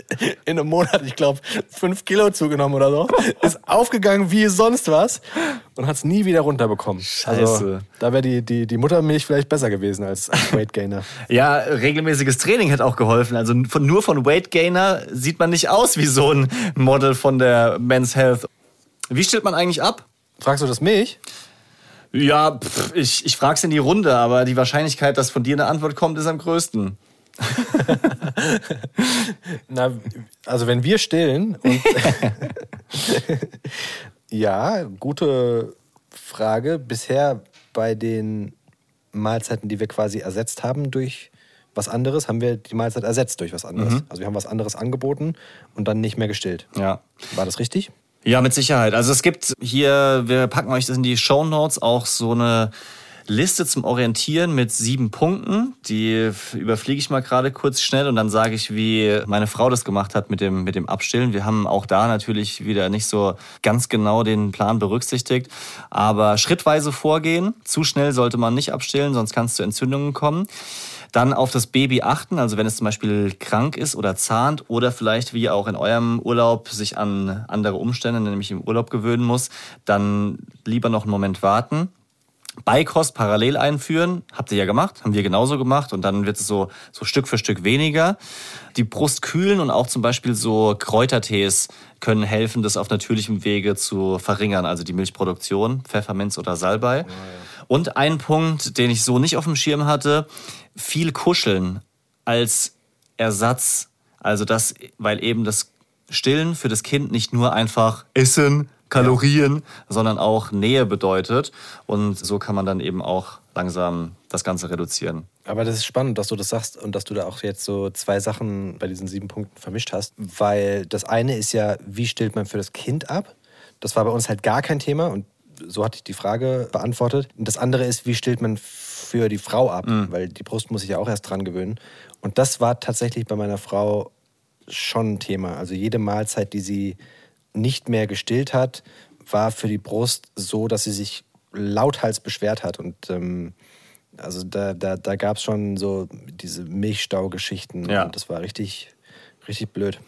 in einem Monat, ich glaube, 5 Kilo zugenommen oder so. Ist aufgegangen wie sonst was und hat es nie wieder runterbekommen. Also, Scheiße. da wäre die, die, die Muttermilch vielleicht besser gewesen als, Weight Gainer. Ja, regelmäßiges Training hat auch geholfen. Also von, nur von Weight Gainer sieht man nicht aus wie so ein Model von der Men's Health. Wie stellt man eigentlich ab? Fragst du das mich? Ja, pff, ich, ich frage es in die Runde, aber die Wahrscheinlichkeit, dass von dir eine Antwort kommt, ist am größten. Na, also wenn wir stillen und ja, gute Frage. Bisher bei den Mahlzeiten, die wir quasi ersetzt haben durch was anderes, haben wir die Mahlzeit ersetzt durch was anderes. Also wir haben was anderes angeboten und dann nicht mehr gestillt. Ja. War das richtig? Ja, mit Sicherheit. Also es gibt hier, wir packen euch das in die Show Notes, auch so eine Liste zum Orientieren mit sieben Punkten. Die überfliege ich mal gerade kurz schnell und dann sage ich, wie meine Frau das gemacht hat mit dem, mit dem Abstillen. Wir haben auch da natürlich wieder nicht so ganz genau den Plan berücksichtigt, aber schrittweise vorgehen. Zu schnell sollte man nicht abstillen, sonst kann es zu Entzündungen kommen. Dann auf das Baby achten, also wenn es zum Beispiel krank ist oder zahnt oder vielleicht wie auch in eurem Urlaub sich an andere Umstände, nämlich im Urlaub gewöhnen muss, dann lieber noch einen Moment warten. Beikost parallel einführen, habt ihr ja gemacht, haben wir genauso gemacht und dann wird es so, so Stück für Stück weniger. Die Brust kühlen und auch zum Beispiel so Kräutertees können helfen, das auf natürlichem Wege zu verringern, also die Milchproduktion, Pfefferminz oder Salbei. Und ein Punkt, den ich so nicht auf dem Schirm hatte, viel kuscheln als Ersatz. Also das, weil eben das Stillen für das Kind nicht nur einfach Essen, Kalorien, sondern auch Nähe bedeutet. Und so kann man dann eben auch langsam das Ganze reduzieren. Aber das ist spannend, dass du das sagst und dass du da auch jetzt so zwei Sachen bei diesen sieben Punkten vermischt hast. Weil das eine ist ja, wie stillt man für das Kind ab? Das war bei uns halt gar kein Thema und so hatte ich die Frage beantwortet. Und das andere ist, wie stillt man für die Frau ab? Weil die Brust muss sich ja auch erst dran gewöhnen. Und das war tatsächlich bei meiner Frau schon ein Thema. Also jede Mahlzeit, die sie nicht mehr gestillt hat, war für die Brust so, dass sie sich lauthals beschwert hat. Und ähm, also da, da, da gab es schon so diese Milchstaugeschichten. Ja. Und das war richtig, richtig blöd.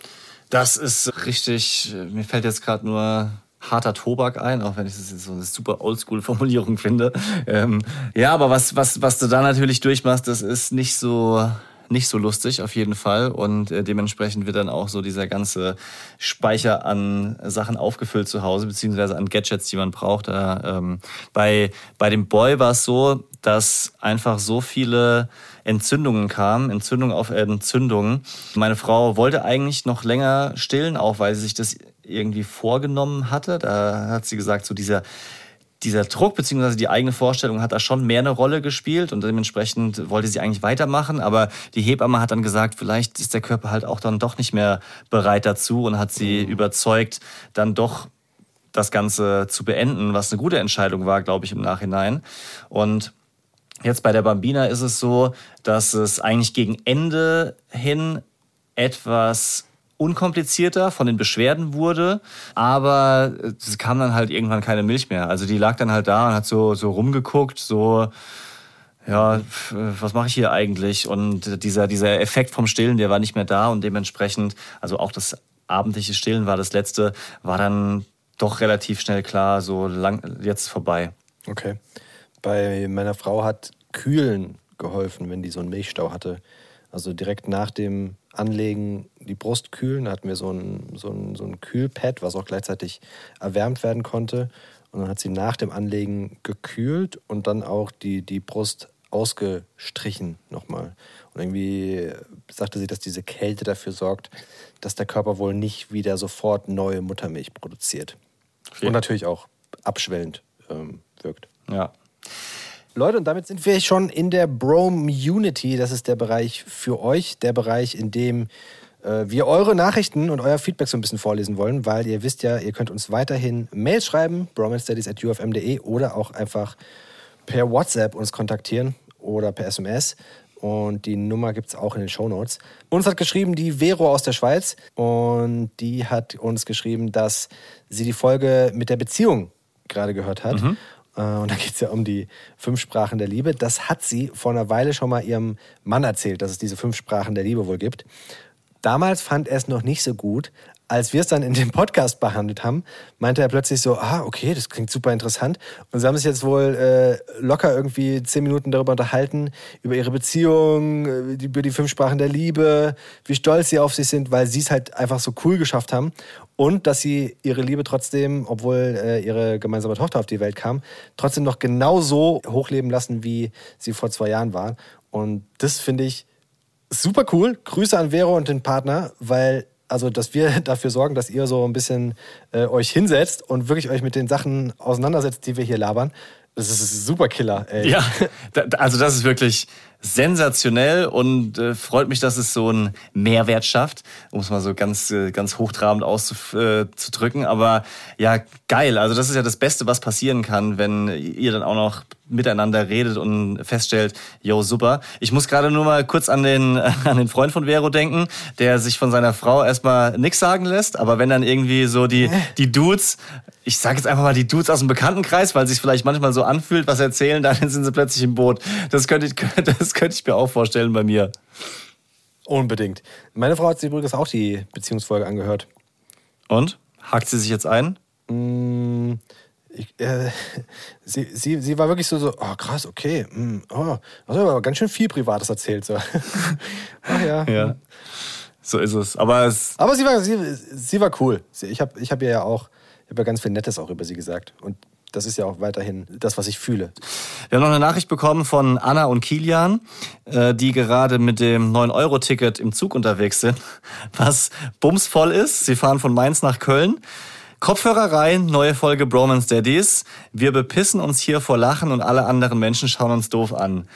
Das ist richtig, mir fällt jetzt gerade nur harter Tobak ein, auch wenn ich das jetzt so eine super Oldschool-Formulierung finde. Ähm, ja, aber was, was, was du da natürlich durchmachst, das ist nicht so nicht so lustig auf jeden Fall und äh, dementsprechend wird dann auch so dieser ganze Speicher an Sachen aufgefüllt zu Hause beziehungsweise an Gadgets, die man braucht. Da, ähm, bei bei dem Boy war es so, dass einfach so viele Entzündungen kamen, Entzündung auf Entzündungen. Meine Frau wollte eigentlich noch länger stillen, auch weil sie sich das irgendwie vorgenommen hatte. Da hat sie gesagt, so dieser dieser Druck beziehungsweise die eigene Vorstellung hat da schon mehr eine Rolle gespielt und dementsprechend wollte sie eigentlich weitermachen, aber die Hebamme hat dann gesagt, vielleicht ist der Körper halt auch dann doch nicht mehr bereit dazu und hat sie überzeugt, dann doch das Ganze zu beenden, was eine gute Entscheidung war, glaube ich, im Nachhinein. Und jetzt bei der Bambina ist es so, dass es eigentlich gegen Ende hin etwas unkomplizierter von den Beschwerden wurde, aber es kam dann halt irgendwann keine Milch mehr. Also die lag dann halt da und hat so, so rumgeguckt, so, ja, was mache ich hier eigentlich? Und dieser, dieser Effekt vom Stillen, der war nicht mehr da und dementsprechend, also auch das abendliche Stillen war das letzte, war dann doch relativ schnell klar, so lang, jetzt vorbei. Okay. Bei meiner Frau hat Kühlen geholfen, wenn die so einen Milchstau hatte. Also direkt nach dem Anlegen die Brust kühlen. Da hatten wir so ein, so ein, so ein Kühlpad, was auch gleichzeitig erwärmt werden konnte. Und dann hat sie nach dem Anlegen gekühlt und dann auch die, die Brust ausgestrichen nochmal. Und irgendwie sagte sie, dass diese Kälte dafür sorgt, dass der Körper wohl nicht wieder sofort neue Muttermilch produziert. Und natürlich auch abschwellend ähm, wirkt. Ja. Leute, und damit sind wir schon in der Brome-Unity. Das ist der Bereich für euch, der Bereich, in dem äh, wir eure Nachrichten und euer Feedback so ein bisschen vorlesen wollen, weil ihr wisst ja, ihr könnt uns weiterhin Mails schreiben, bromanstudies.ufm.de oder auch einfach per WhatsApp uns kontaktieren oder per SMS. Und die Nummer gibt es auch in den Show Notes. Uns hat geschrieben die Vero aus der Schweiz. Und die hat uns geschrieben, dass sie die Folge mit der Beziehung gerade gehört hat. Mhm. Äh, und da geht es ja um die fünf Sprachen der Liebe. Das hat sie vor einer Weile schon mal ihrem Mann erzählt, dass es diese fünf Sprachen der Liebe wohl gibt. Damals fand er es noch nicht so gut, als wir es dann in dem Podcast behandelt haben, meinte er plötzlich so, ah, okay, das klingt super interessant. Und sie haben sich jetzt wohl äh, locker irgendwie zehn Minuten darüber unterhalten, über ihre Beziehung, äh, über die fünf Sprachen der Liebe, wie stolz sie auf sich sind, weil sie es halt einfach so cool geschafft haben. Und dass sie ihre Liebe trotzdem, obwohl äh, ihre gemeinsame Tochter auf die Welt kam, trotzdem noch genauso hochleben lassen, wie sie vor zwei Jahren war. Und das finde ich super cool. Grüße an Vero und den Partner, weil also dass wir dafür sorgen, dass ihr so ein bisschen äh, euch hinsetzt und wirklich euch mit den Sachen auseinandersetzt, die wir hier labern. Das ist super Killer, ey. Ja, also das ist wirklich sensationell und äh, freut mich, dass es so einen Mehrwert schafft, um es mal so ganz, äh, ganz hochtrabend auszudrücken. Aber ja, geil. Also das ist ja das Beste, was passieren kann, wenn ihr dann auch noch miteinander redet und feststellt, yo, super. Ich muss gerade nur mal kurz an den, an den Freund von Vero denken, der sich von seiner Frau erstmal nichts sagen lässt, aber wenn dann irgendwie so die, die Dudes, ich sage jetzt einfach mal die Dudes aus dem Bekanntenkreis, weil sich vielleicht manchmal so anfühlt, was erzählen, dann sind sie plötzlich im Boot. Das könnte ich, das könnte ich mir auch vorstellen bei mir. Unbedingt. Meine Frau hat sich übrigens auch die Beziehungsfolge angehört. Und? Hakt sie sich jetzt ein? Mmh ich, äh, sie, sie, sie war wirklich so, so oh krass, okay, mm, oh, also aber ganz schön viel Privates erzählt. So. Ach ja. ja. So ist es. Aber, es aber sie, war, sie, sie war cool. Ich habe ich hab ihr ja auch, ich habe ja ganz viel Nettes auch über sie gesagt. Und das ist ja auch weiterhin das, was ich fühle. Wir haben noch eine Nachricht bekommen von Anna und Kilian, äh, die gerade mit dem 9-Euro-Ticket im Zug unterwegs sind, was bumsvoll ist. Sie fahren von Mainz nach Köln. Kopfhörer rein, neue Folge Bromance Daddies. Wir bepissen uns hier vor Lachen und alle anderen Menschen schauen uns doof an.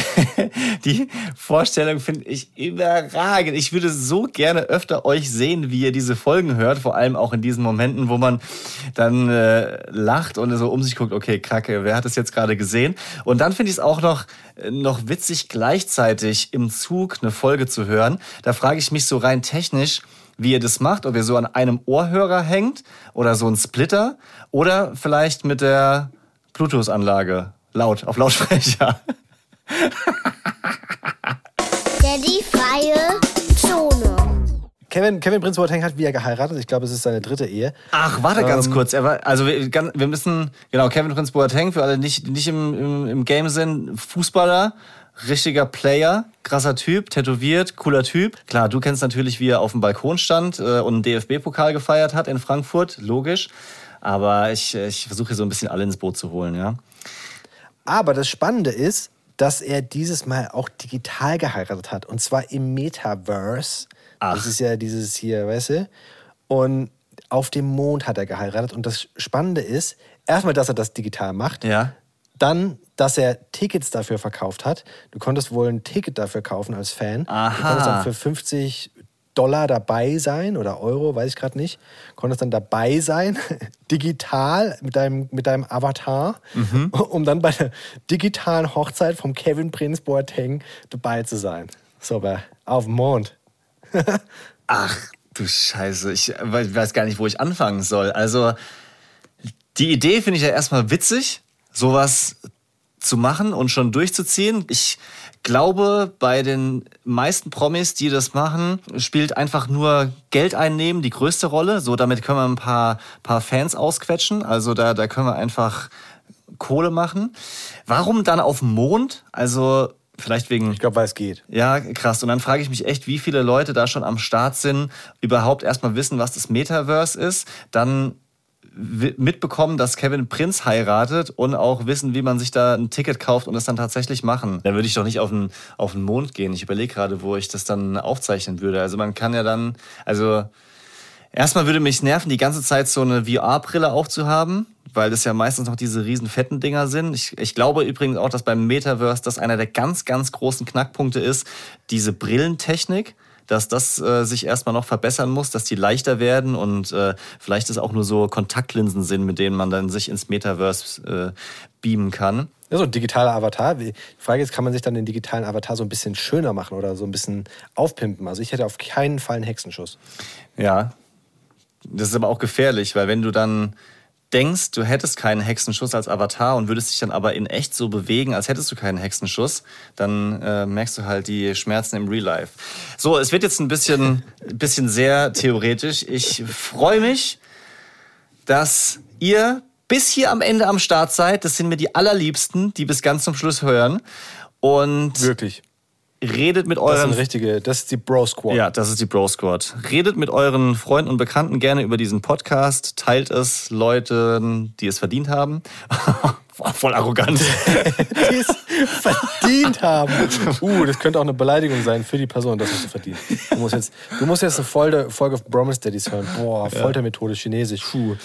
die Vorstellung finde ich überragend. Ich würde so gerne öfter euch sehen, wie ihr diese Folgen hört, vor allem auch in diesen Momenten, wo man dann äh, lacht und so um sich guckt, okay, kacke, wer hat es jetzt gerade gesehen? Und dann finde ich es auch noch, äh, noch witzig, gleichzeitig im Zug eine Folge zu hören. Da frage ich mich so rein technisch, wie ihr das macht, ob ihr so an einem Ohrhörer hängt oder so ein Splitter oder vielleicht mit der Bluetooth-Anlage laut auf Lautsprecher. Daddy freie Zone. Kevin, Kevin Prinz Boateng hat wieder geheiratet. Ich glaube, es ist seine dritte Ehe. Ach, warte ganz Ähm, kurz. Er war, also wir, ganz- wir müssen, genau, Kevin Prince Boateng, für alle, die nicht, nicht im, im, im Game sind, Fußballer, richtiger Player, krasser Typ, tätowiert, cooler Typ. Klar, du kennst natürlich, wie er auf dem Balkon stand äh, und einen DFB-Pokal gefeiert hat in Frankfurt, logisch. Aber ich, ich versuche hier so ein bisschen alle ins Boot zu holen, ja. Aber das Spannende ist, dass er dieses Mal auch digital geheiratet hat. Und zwar im Metaverse. Ach. Das ist ja dieses hier, weißt du? Und auf dem Mond hat er geheiratet. Und das Spannende ist, erstmal, dass er das digital macht. Ja. Dann, dass er Tickets dafür verkauft hat. Du konntest wohl ein Ticket dafür kaufen als Fan. Aha. Du konntest dann für 50 Dollar dabei sein oder Euro, weiß ich gerade nicht. Konntest dann dabei sein, digital mit deinem, mit deinem Avatar, um dann bei der digitalen Hochzeit vom Kevin Prince Boateng dabei zu sein. So, auf dem Mond. Ach, du Scheiße, ich we- weiß gar nicht, wo ich anfangen soll. Also, die Idee finde ich ja erstmal witzig, sowas zu machen und schon durchzuziehen. Ich glaube, bei den meisten Promis, die das machen, spielt einfach nur Geld einnehmen die größte Rolle. So, damit können wir ein paar, paar Fans ausquetschen. Also, da, da können wir einfach Kohle machen. Warum dann auf dem Mond? Also, vielleicht wegen Ich glaube, weil es geht. ja, krass. Und dann frage ich mich echt, wie viele Leute da schon am Start sind, überhaupt erstmal wissen, was das Metaverse ist, dann mitbekommen, dass Kevin Prinz heiratet und auch wissen, wie man sich da ein Ticket kauft und es dann tatsächlich machen. Da würde ich doch nicht auf den, auf den Mond gehen. Ich überlege gerade, wo ich das dann aufzeichnen würde. Also man kann ja dann, also Erstmal würde mich nerven, die ganze Zeit so eine VR-Brille aufzuhaben, weil das ja meistens noch diese riesen fetten Dinger sind. Ich, ich glaube übrigens auch, dass beim Metaverse das einer der ganz, ganz großen Knackpunkte ist, diese Brillentechnik, dass das äh, sich erstmal noch verbessern muss, dass die leichter werden und äh, vielleicht es auch nur so Kontaktlinsen sind, mit denen man dann sich ins Metaverse äh, beamen kann. Ja, so ein digitaler Avatar. Die Frage ist, kann man sich dann den digitalen Avatar so ein bisschen schöner machen oder so ein bisschen aufpimpen? Also ich hätte auf keinen Fall einen Hexenschuss. Ja, das ist aber auch gefährlich, weil wenn du dann denkst, du hättest keinen Hexenschuss als Avatar und würdest dich dann aber in echt so bewegen, als hättest du keinen Hexenschuss, dann äh, merkst du halt die Schmerzen im Real Life. So, es wird jetzt ein bisschen, bisschen sehr theoretisch. Ich freue mich, dass ihr bis hier am Ende am Start seid. Das sind mir die allerliebsten, die bis ganz zum Schluss hören. Und Wirklich. Redet mit Das ist euren richtige, das ist die Bro Squad. ja, das ist die Bro Squad. Redet mit euren Freunden und Bekannten gerne über diesen Podcast. Teilt es Leuten, die es verdient haben. Voll arrogant. die es verdient haben. Uh, das könnte auch eine Beleidigung sein für die Person, das hast du verdient. Du musst jetzt, du musst jetzt eine Folge, Folge of Bromance Daddies hören. Boah, Foltermethode Chinesisch. Puh.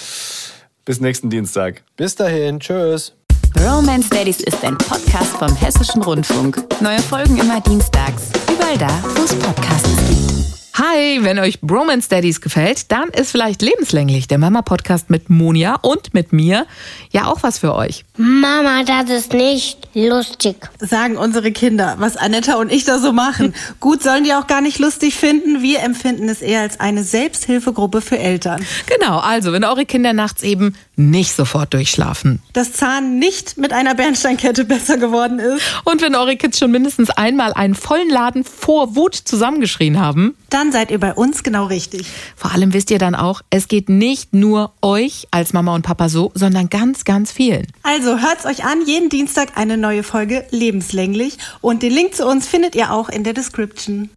Bis nächsten Dienstag. Bis dahin, tschüss. Romance Daddies ist ein Podcast vom Hessischen Rundfunk. Neue Folgen immer dienstags. Überall da, wo es Podcasts gibt. Hi, wenn euch Bromance Daddies gefällt, dann ist vielleicht lebenslänglich der Mama-Podcast mit Monja und mit mir ja auch was für euch. Mama, das ist nicht lustig. sagen unsere Kinder, was Anetta und ich da so machen. Gut, sollen die auch gar nicht lustig finden. Wir empfinden es eher als eine Selbsthilfegruppe für Eltern. Genau, also wenn eure Kinder nachts eben nicht sofort durchschlafen. Das Zahn nicht mit einer Bernsteinkette besser geworden ist, Und wenn eure Kids schon mindestens einmal einen vollen Laden vor Wut zusammengeschrien haben. dann seid ihr bei uns genau richtig. Vor allem wisst ihr dann auch, es geht nicht nur euch als Mama und Papa so, sondern ganz, ganz vielen. Also hört's euch an, jeden Dienstag eine neue Folge lebenslänglich und den Link zu uns findet ihr auch in der Description.